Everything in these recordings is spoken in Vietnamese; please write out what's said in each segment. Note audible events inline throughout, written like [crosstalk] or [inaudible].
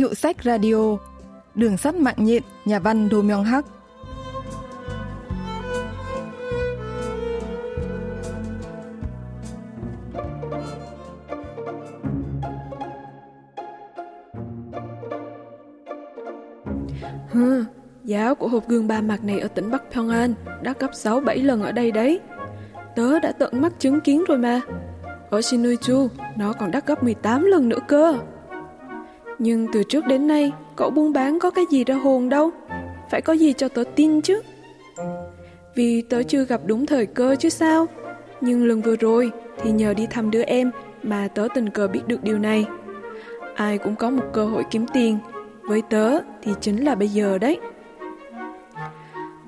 Hiệu sách radio Đường sắt mạng nhện Nhà văn Do Myung Hak Hừ, giá của hộp gương ba mặt này ở tỉnh Bắc Pyongan đã gấp 6-7 lần ở đây đấy. Tớ đã tận mắt chứng kiến rồi mà. Ở Shinuichu, nó còn đắt gấp 18 lần nữa cơ. Nhưng từ trước đến nay, cậu buôn bán có cái gì ra hồn đâu. Phải có gì cho tớ tin chứ. Vì tớ chưa gặp đúng thời cơ chứ sao. Nhưng lần vừa rồi thì nhờ đi thăm đứa em mà tớ tình cờ biết được điều này. Ai cũng có một cơ hội kiếm tiền. Với tớ thì chính là bây giờ đấy.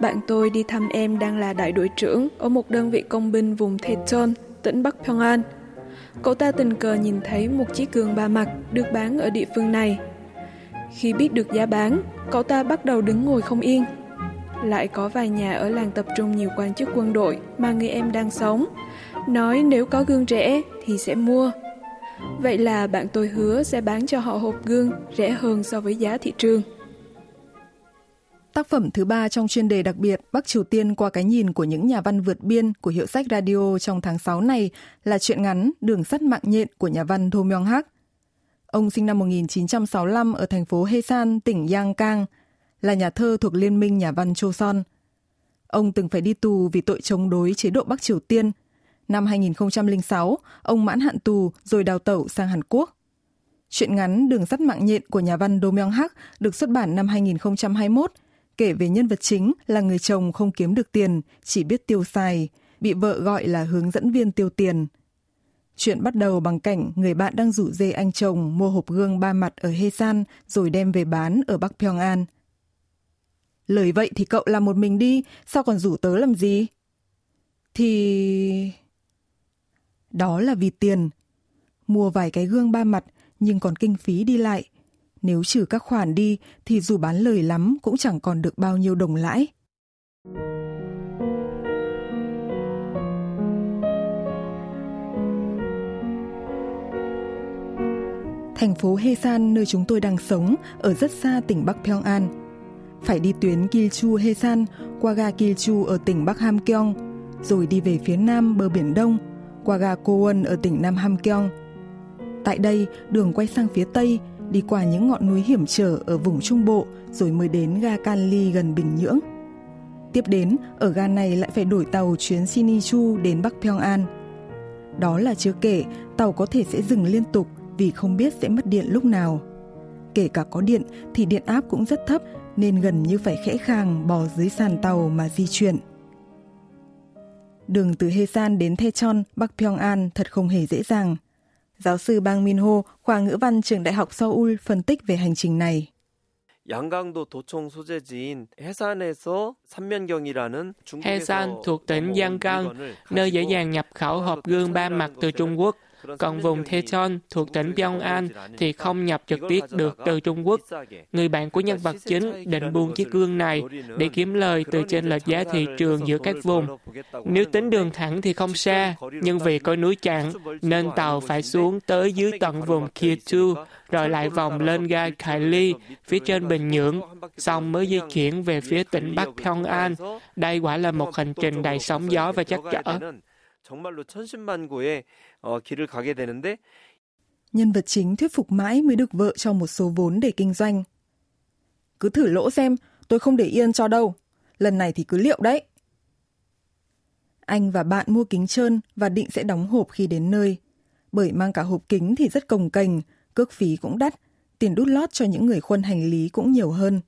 Bạn tôi đi thăm em đang là đại đội trưởng ở một đơn vị công binh vùng Thechon, tỉnh Bắc Pyongan. Cậu ta tình cờ nhìn thấy một chiếc gương ba mặt được bán ở địa phương này. Khi biết được giá bán, cậu ta bắt đầu đứng ngồi không yên. Lại có vài nhà ở làng tập trung nhiều quan chức quân đội mà người em đang sống. Nói nếu có gương rẻ thì sẽ mua. Vậy là bạn tôi hứa sẽ bán cho họ hộp gương rẻ hơn so với giá thị trường. Tác phẩm thứ ba trong chuyên đề đặc biệt Bắc Triều Tiên qua cái nhìn của những nhà văn vượt biên của hiệu sách radio trong tháng 6 này là truyện ngắn Đường sắt mạng nhện của nhà văn Thô Myong Hak. Ông sinh năm 1965 ở thành phố Hesan, tỉnh Yangkang, là nhà thơ thuộc Liên minh Nhà văn Choson. Ông từng phải đi tù vì tội chống đối chế độ Bắc Triều Tiên. Năm 2006, ông mãn hạn tù rồi đào tẩu sang Hàn Quốc. Chuyện ngắn Đường sắt mạng nhện của nhà văn Do Myung Hak được xuất bản năm 2021 kể về nhân vật chính là người chồng không kiếm được tiền, chỉ biết tiêu xài, bị vợ gọi là hướng dẫn viên tiêu tiền. Chuyện bắt đầu bằng cảnh người bạn đang rủ dê anh chồng mua hộp gương ba mặt ở Hesan rồi đem về bán ở Bắc Pyongan. Lời vậy thì cậu làm một mình đi, sao còn rủ tớ làm gì? Thì... Đó là vì tiền. Mua vài cái gương ba mặt nhưng còn kinh phí đi lại. Nếu trừ các khoản đi thì dù bán lời lắm cũng chẳng còn được bao nhiêu đồng lãi. Thành phố Hesan nơi chúng tôi đang sống ở rất xa tỉnh Bắc Pyongan. Phải đi tuyến Kilchu Hesan qua ga Kilchu ở tỉnh Bắc Hamgyong, rồi đi về phía nam bờ biển Đông qua ga Kowon ở tỉnh Nam Hamgyong. Tại đây, đường quay sang phía Tây đi qua những ngọn núi hiểm trở ở vùng Trung Bộ rồi mới đến ga Canli gần Bình Nhưỡng. Tiếp đến, ở ga này lại phải đổi tàu chuyến Shinichu đến Bắc Pyongan. Đó là chưa kể, tàu có thể sẽ dừng liên tục vì không biết sẽ mất điện lúc nào. Kể cả có điện thì điện áp cũng rất thấp nên gần như phải khẽ khàng bò dưới sàn tàu mà di chuyển. Đường từ Hesan đến Thechon, Bắc Pyongan thật không hề dễ dàng. Giáo sư Bang Minho, khoa ngữ văn trường Đại học Seoul phân tích về hành trình này. 양강도 도청 소재지인 해산에서 삼면경이라는 Hesan thuộc tỉnh Yangon, nơi dễ dàng nhập khẩu hộp gương ba mặt từ Trung Quốc. Còn vùng Thechon thuộc tỉnh Pyongan thì không nhập trực tiếp được từ Trung Quốc. Người bạn của nhân vật chính định buôn chiếc gương này để kiếm lời từ trên lệch giá thị trường giữa các vùng. Nếu tính đường thẳng thì không xa, nhưng vì có núi chặn nên tàu phải xuống tới dưới tận vùng Kyechu rồi lại vòng lên ga Kaili phía trên Bình Nhưỡng, xong mới di chuyển về phía tỉnh Bắc Pyongan. Đây quả là một hành trình đầy sóng gió và chắc chở. 정말로 천신만고의 어, 길을 가게 되는데 Nhân vật chính thuyết phục mãi mới được vợ cho một số vốn để kinh doanh. Cứ thử lỗ xem, tôi không để yên cho đâu. Lần này thì cứ liệu đấy. Anh và bạn mua kính trơn và định sẽ đóng hộp khi đến nơi. Bởi mang cả hộp kính thì rất cồng cành, cước phí cũng đắt, tiền đút lót cho những người khuân hành lý cũng nhiều hơn.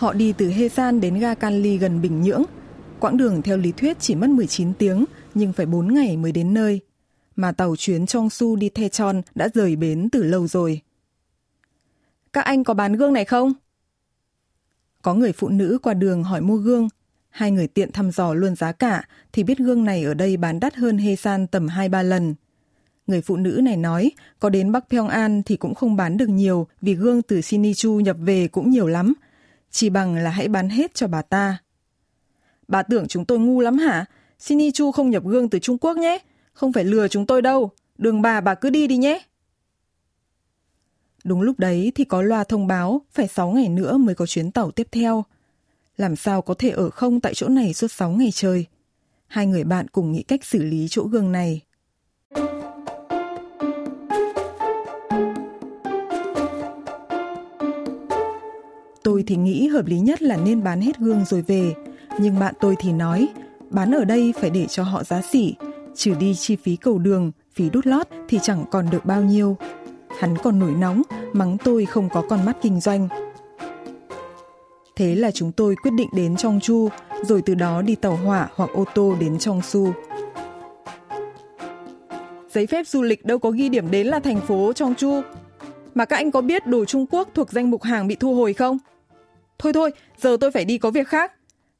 Họ đi từ Hesan đến ga Canli gần Bình Nhưỡng. Quãng đường theo lý thuyết chỉ mất 19 tiếng, nhưng phải 4 ngày mới đến nơi. Mà tàu chuyến Chongsu đi Thechon đã rời bến từ lâu rồi. Các anh có bán gương này không? Có người phụ nữ qua đường hỏi mua gương. Hai người tiện thăm dò luôn giá cả thì biết gương này ở đây bán đắt hơn Hesan tầm 2-3 lần. Người phụ nữ này nói có đến Bắc Pyongan thì cũng không bán được nhiều vì gương từ Shinichu nhập về cũng nhiều lắm – chỉ bằng là hãy bán hết cho bà ta. Bà tưởng chúng tôi ngu lắm hả? Shinichu không nhập gương từ Trung Quốc nhé. Không phải lừa chúng tôi đâu. Đường bà bà cứ đi đi nhé. Đúng lúc đấy thì có loa thông báo phải 6 ngày nữa mới có chuyến tàu tiếp theo. Làm sao có thể ở không tại chỗ này suốt 6 ngày trời? Hai người bạn cùng nghĩ cách xử lý chỗ gương này. Tôi thì nghĩ hợp lý nhất là nên bán hết gương rồi về, nhưng bạn tôi thì nói, bán ở đây phải để cho họ giá xỉ, trừ đi chi phí cầu đường, phí đút lót thì chẳng còn được bao nhiêu. Hắn còn nổi nóng, mắng tôi không có con mắt kinh doanh. Thế là chúng tôi quyết định đến Trong Chu, rồi từ đó đi tàu hỏa hoặc ô tô đến Trong Su. Giấy phép du lịch đâu có ghi điểm đến là thành phố Trong Chu. Mà các anh có biết đồ Trung Quốc thuộc danh mục hàng bị thu hồi không? Thôi thôi, giờ tôi phải đi có việc khác.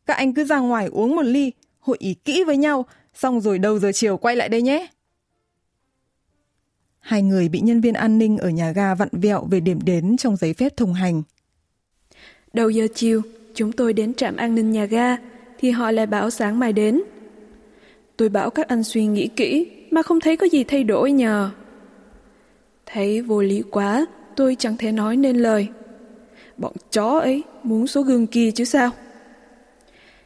Các anh cứ ra ngoài uống một ly, hội ý kỹ với nhau, xong rồi đầu giờ chiều quay lại đây nhé. Hai người bị nhân viên an ninh ở nhà ga vặn vẹo về điểm đến trong giấy phép thông hành. Đầu giờ chiều, chúng tôi đến trạm an ninh nhà ga, thì họ lại bảo sáng mai đến. Tôi bảo các anh suy nghĩ kỹ, mà không thấy có gì thay đổi nhờ. Thấy vô lý quá, tôi chẳng thể nói nên lời. Bọn chó ấy muốn số gương kia chứ sao?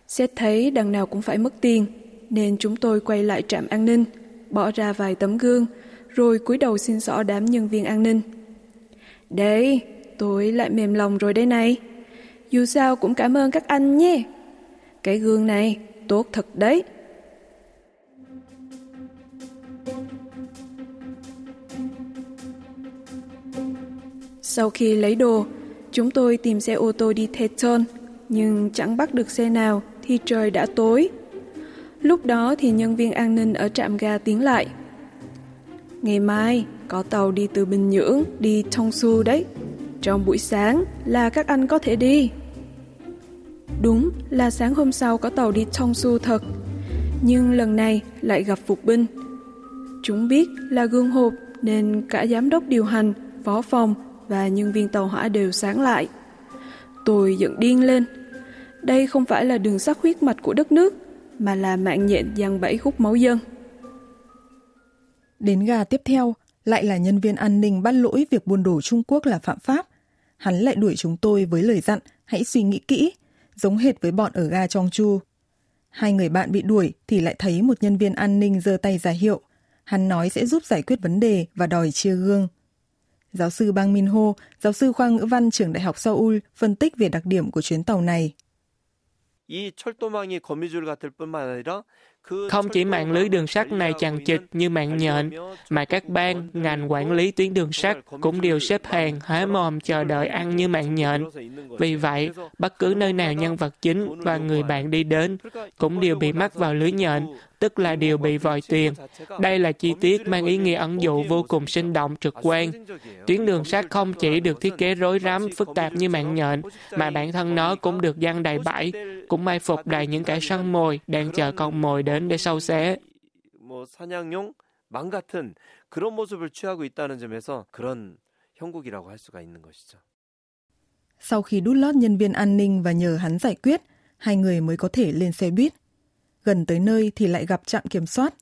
Xét thấy đằng nào cũng phải mất tiền, nên chúng tôi quay lại trạm an ninh, bỏ ra vài tấm gương, rồi cúi đầu xin xỏ đám nhân viên an ninh. Đấy, tôi lại mềm lòng rồi đây này. Dù sao cũng cảm ơn các anh nhé. Cái gương này tốt thật đấy. Sau khi lấy đồ, chúng tôi tìm xe ô tô đi Teton, nhưng chẳng bắt được xe nào thì trời đã tối. Lúc đó thì nhân viên an ninh ở trạm ga tiến lại. Ngày mai có tàu đi từ Bình Nhưỡng đi Tongsu đấy. Trong buổi sáng là các anh có thể đi. Đúng là sáng hôm sau có tàu đi Tongsu thật, nhưng lần này lại gặp phục binh. Chúng biết là gương hộp nên cả giám đốc điều hành, phó phòng và nhân viên tàu hỏa đều sáng lại. Tôi giận điên lên. Đây không phải là đường sắt huyết mạch của đất nước, mà là mạng nhện giăng bẫy hút máu dân. Đến ga tiếp theo, lại là nhân viên an ninh bắt lỗi việc buôn đồ Trung Quốc là phạm pháp. Hắn lại đuổi chúng tôi với lời dặn hãy suy nghĩ kỹ, giống hệt với bọn ở ga Chu. Hai người bạn bị đuổi thì lại thấy một nhân viên an ninh giơ tay ra hiệu. Hắn nói sẽ giúp giải quyết vấn đề và đòi chia gương. Giáo sư Bang Min Ho, giáo sư khoa ngữ văn trường Đại học Seoul phân tích về đặc điểm của chuyến tàu này. Không chỉ mạng lưới đường sắt này chằng chịt như mạng nhện, mà các bang, ngành quản lý tuyến đường sắt cũng đều xếp hàng há mồm chờ đợi ăn như mạng nhện. Vì vậy, bất cứ nơi nào nhân vật chính và người bạn đi đến cũng đều bị mắc vào lưới nhện tức là đều bị vòi tiền. Đây là chi tiết mang ý nghĩa ẩn dụ vô cùng sinh động trực quan. Tuyến đường sắt không chỉ được thiết kế rối rắm, phức tạp như mạng nhện, mà bản thân nó cũng được giăng đầy bẫy, cũng mai phục đầy những kẻ săn mồi đang chờ con mồi đến để sâu xé. 뭐 사냥용 망 같은 그런 모습을 취하고 있다는 점에서 그런 형국이라고 할 수가 있는 것이죠. Sau khi đút lót nhân viên an ninh và nhờ hắn giải quyết, hai người mới có thể lên xe buýt. Gần tới nơi thì lại gặp trạm kiểm soát.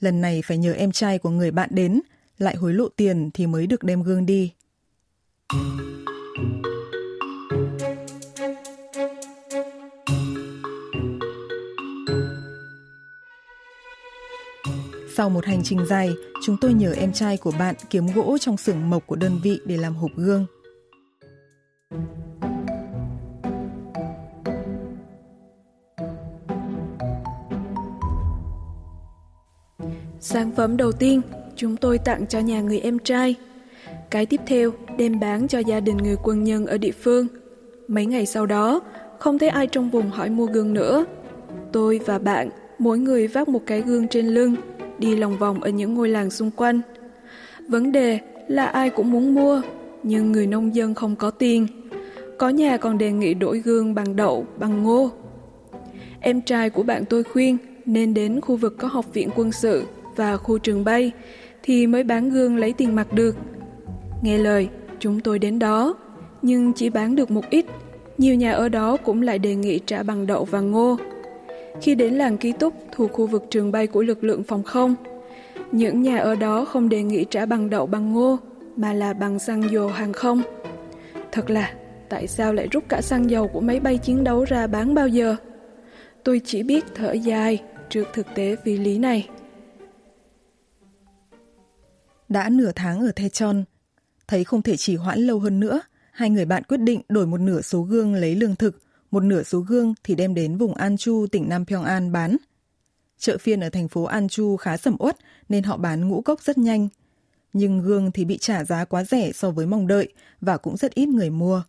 Lần này phải nhờ em trai của người bạn đến, lại hối lộ tiền thì mới được đem gương đi. Sau một hành trình dài, chúng tôi nhờ em trai của bạn kiếm gỗ trong xưởng mộc của đơn vị để làm hộp gương. Sản phẩm đầu tiên, chúng tôi tặng cho nhà người em trai. Cái tiếp theo, đem bán cho gia đình người quân nhân ở địa phương. Mấy ngày sau đó, không thấy ai trong vùng hỏi mua gương nữa. Tôi và bạn, mỗi người vác một cái gương trên lưng, đi lòng vòng ở những ngôi làng xung quanh. Vấn đề là ai cũng muốn mua, nhưng người nông dân không có tiền. Có nhà còn đề nghị đổi gương bằng đậu, bằng ngô. Em trai của bạn tôi khuyên nên đến khu vực có học viện quân sự và khu trường bay thì mới bán gương lấy tiền mặt được. Nghe lời, chúng tôi đến đó, nhưng chỉ bán được một ít. Nhiều nhà ở đó cũng lại đề nghị trả bằng đậu và ngô. Khi đến làng ký túc thuộc khu vực trường bay của lực lượng phòng không, những nhà ở đó không đề nghị trả bằng đậu bằng ngô, mà là bằng xăng dầu hàng không. Thật là, tại sao lại rút cả xăng dầu của máy bay chiến đấu ra bán bao giờ? Tôi chỉ biết thở dài trước thực tế phi lý này. Đã nửa tháng ở Thechon, thấy không thể chỉ hoãn lâu hơn nữa, hai người bạn quyết định đổi một nửa số gương lấy lương thực, một nửa số gương thì đem đến vùng Anju, tỉnh Nam Pyongan bán. Chợ phiên ở thành phố Anju khá sầm uất nên họ bán ngũ cốc rất nhanh. Nhưng gương thì bị trả giá quá rẻ so với mong đợi và cũng rất ít người mua.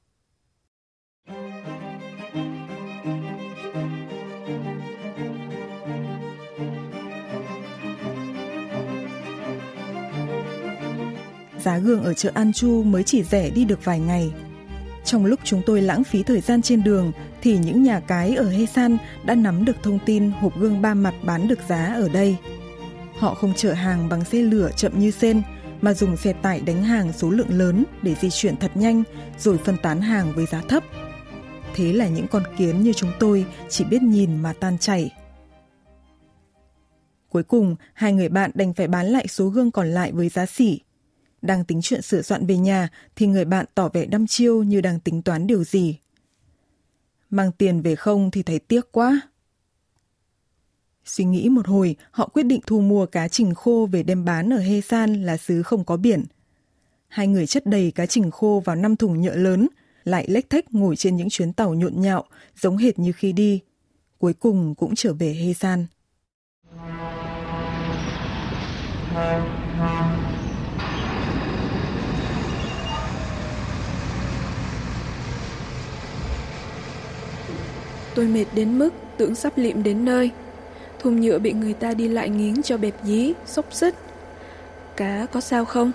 Giá gương ở chợ An Chu mới chỉ rẻ đi được vài ngày. Trong lúc chúng tôi lãng phí thời gian trên đường thì những nhà cái ở Hesan đã nắm được thông tin hộp gương ba mặt bán được giá ở đây. Họ không chở hàng bằng xe lửa chậm như sen, mà dùng xe tải đánh hàng số lượng lớn để di chuyển thật nhanh rồi phân tán hàng với giá thấp. Thế là những con kiến như chúng tôi chỉ biết nhìn mà tan chảy. Cuối cùng, hai người bạn đành phải bán lại số gương còn lại với giá xỉ. Đang tính chuyện sửa soạn về nhà thì người bạn tỏ vẻ đăm chiêu như đang tính toán điều gì. Mang tiền về không thì thấy tiếc quá. Suy nghĩ một hồi, họ quyết định thu mua cá trình khô về đem bán ở Hê San là xứ không có biển. Hai người chất đầy cá trình khô vào năm thùng nhựa lớn, lại lếch thách ngồi trên những chuyến tàu nhộn nhạo, giống hệt như khi đi. Cuối cùng cũng trở về Hê San. Tôi mệt đến mức tưởng sắp liệm đến nơi. Thùng nhựa bị người ta đi lại nghiến cho bẹp dí, xốc xích. Cá có sao không?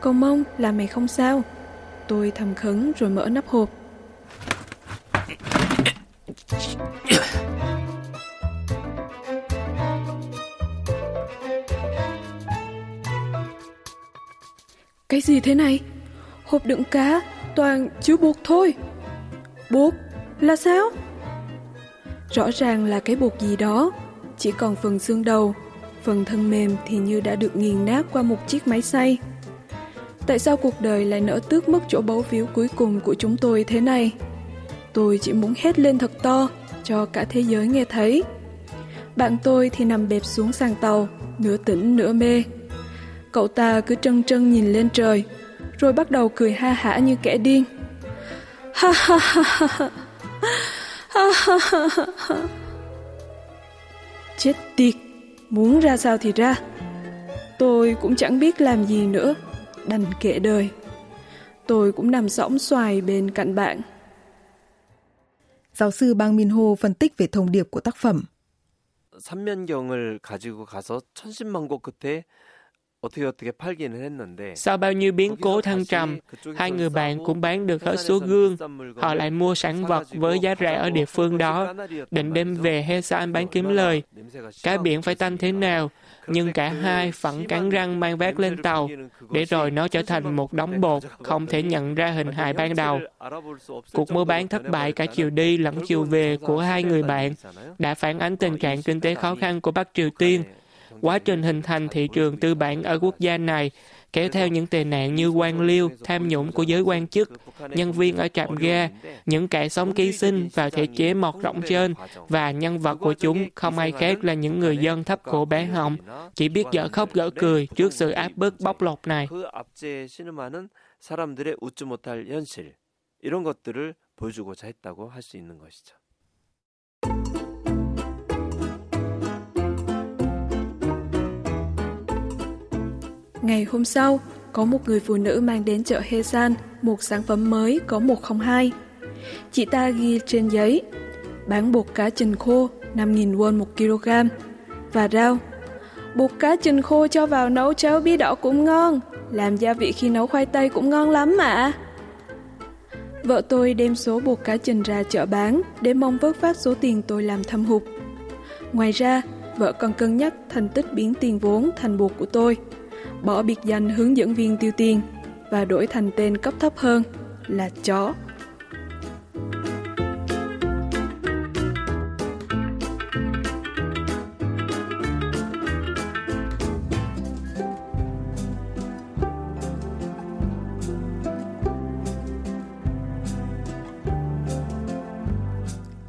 Cầu mong là mày không sao. Tôi thầm khấn rồi mở nắp hộp. Cái gì thế này? Hộp đựng cá toàn chứa bột thôi. Bột? Là sao? Rõ ràng là cái bột gì đó, chỉ còn phần xương đầu, phần thân mềm thì như đã được nghiền nát qua một chiếc máy xay. Tại sao cuộc đời lại nỡ tước mất chỗ báu phiếu cuối cùng của chúng tôi thế này? Tôi chỉ muốn hét lên thật to, cho cả thế giới nghe thấy. Bạn tôi thì nằm bẹp xuống sàn tàu, nửa tỉnh nửa mê. Cậu ta cứ trân trân nhìn lên trời, rồi bắt đầu cười ha hả như kẻ điên. Ha ha ha ha ha. [laughs] Chết tiệt, muốn ra sao thì ra. Tôi cũng chẳng biết làm gì nữa, đành kệ đời. Tôi cũng nằm sõng xoài bên cạnh bạn. Giáo sư Bang Min Ho phân tích về thông điệp của tác phẩm. 삼면경을 가지고 가서 천신만고 끝에 sau bao nhiêu biến cố thăng trầm, hai người bạn cũng bán được hết số gương. Họ lại mua sản vật với giá rẻ ở địa phương đó, định đem về Hesan bán kiếm lời. Cá biển phải tanh thế nào, nhưng cả hai phẳng cắn răng mang vác lên tàu, để rồi nó trở thành một đống bột không thể nhận ra hình hài ban đầu. Cuộc mua bán thất bại cả chiều đi lẫn chiều về của hai người bạn đã phản ánh tình trạng kinh tế khó khăn của Bắc Triều Tiên Quá trình hình thành thị trường tư bản ở quốc gia này kéo theo những tệ nạn như quan liêu, tham nhũng của giới quan chức, nhân viên ở trạm ga, những kẻ sống ký sinh vào thể chế mọt rộng trên và nhân vật của chúng không ai khác là những người dân thấp cổ bé họng, chỉ biết dở khóc gỡ cười trước sự áp bức bóc lột này. 사람들의 웃지 못할 현실 이런 것들을 보여주고자 했다고 할 수 있는 것이죠. Ngày hôm sau, có một người phụ nữ mang đến chợ Hesan một sản phẩm mới có 102. Chị ta ghi trên giấy, bán bột cá trình khô 5.000 won 1 kg và rau. Bột cá trình khô cho vào nấu cháo bí đỏ cũng ngon, làm gia vị khi nấu khoai tây cũng ngon lắm mà. Vợ tôi đem số bột cá trình ra chợ bán để mong vớt phát số tiền tôi làm thâm hụt. Ngoài ra, vợ còn cân nhắc thành tích biến tiền vốn thành bột của tôi bỏ biệt danh hướng dẫn viên tiêu tiền và đổi thành tên cấp thấp hơn là chó.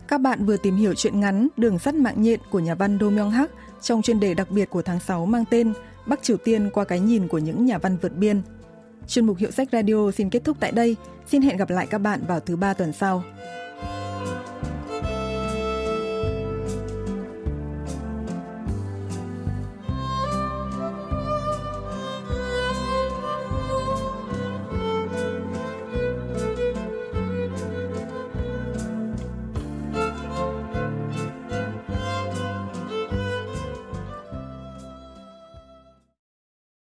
Các bạn vừa tìm hiểu chuyện ngắn Đường sắt mạng nhện của nhà văn Do Myung Hak trong chuyên đề đặc biệt của tháng 6 mang tên Bắc Triều Tiên qua cái nhìn của những nhà văn vượt biên. Chuyên mục Hiệu sách Radio xin kết thúc tại đây. Xin hẹn gặp lại các bạn vào thứ ba tuần sau.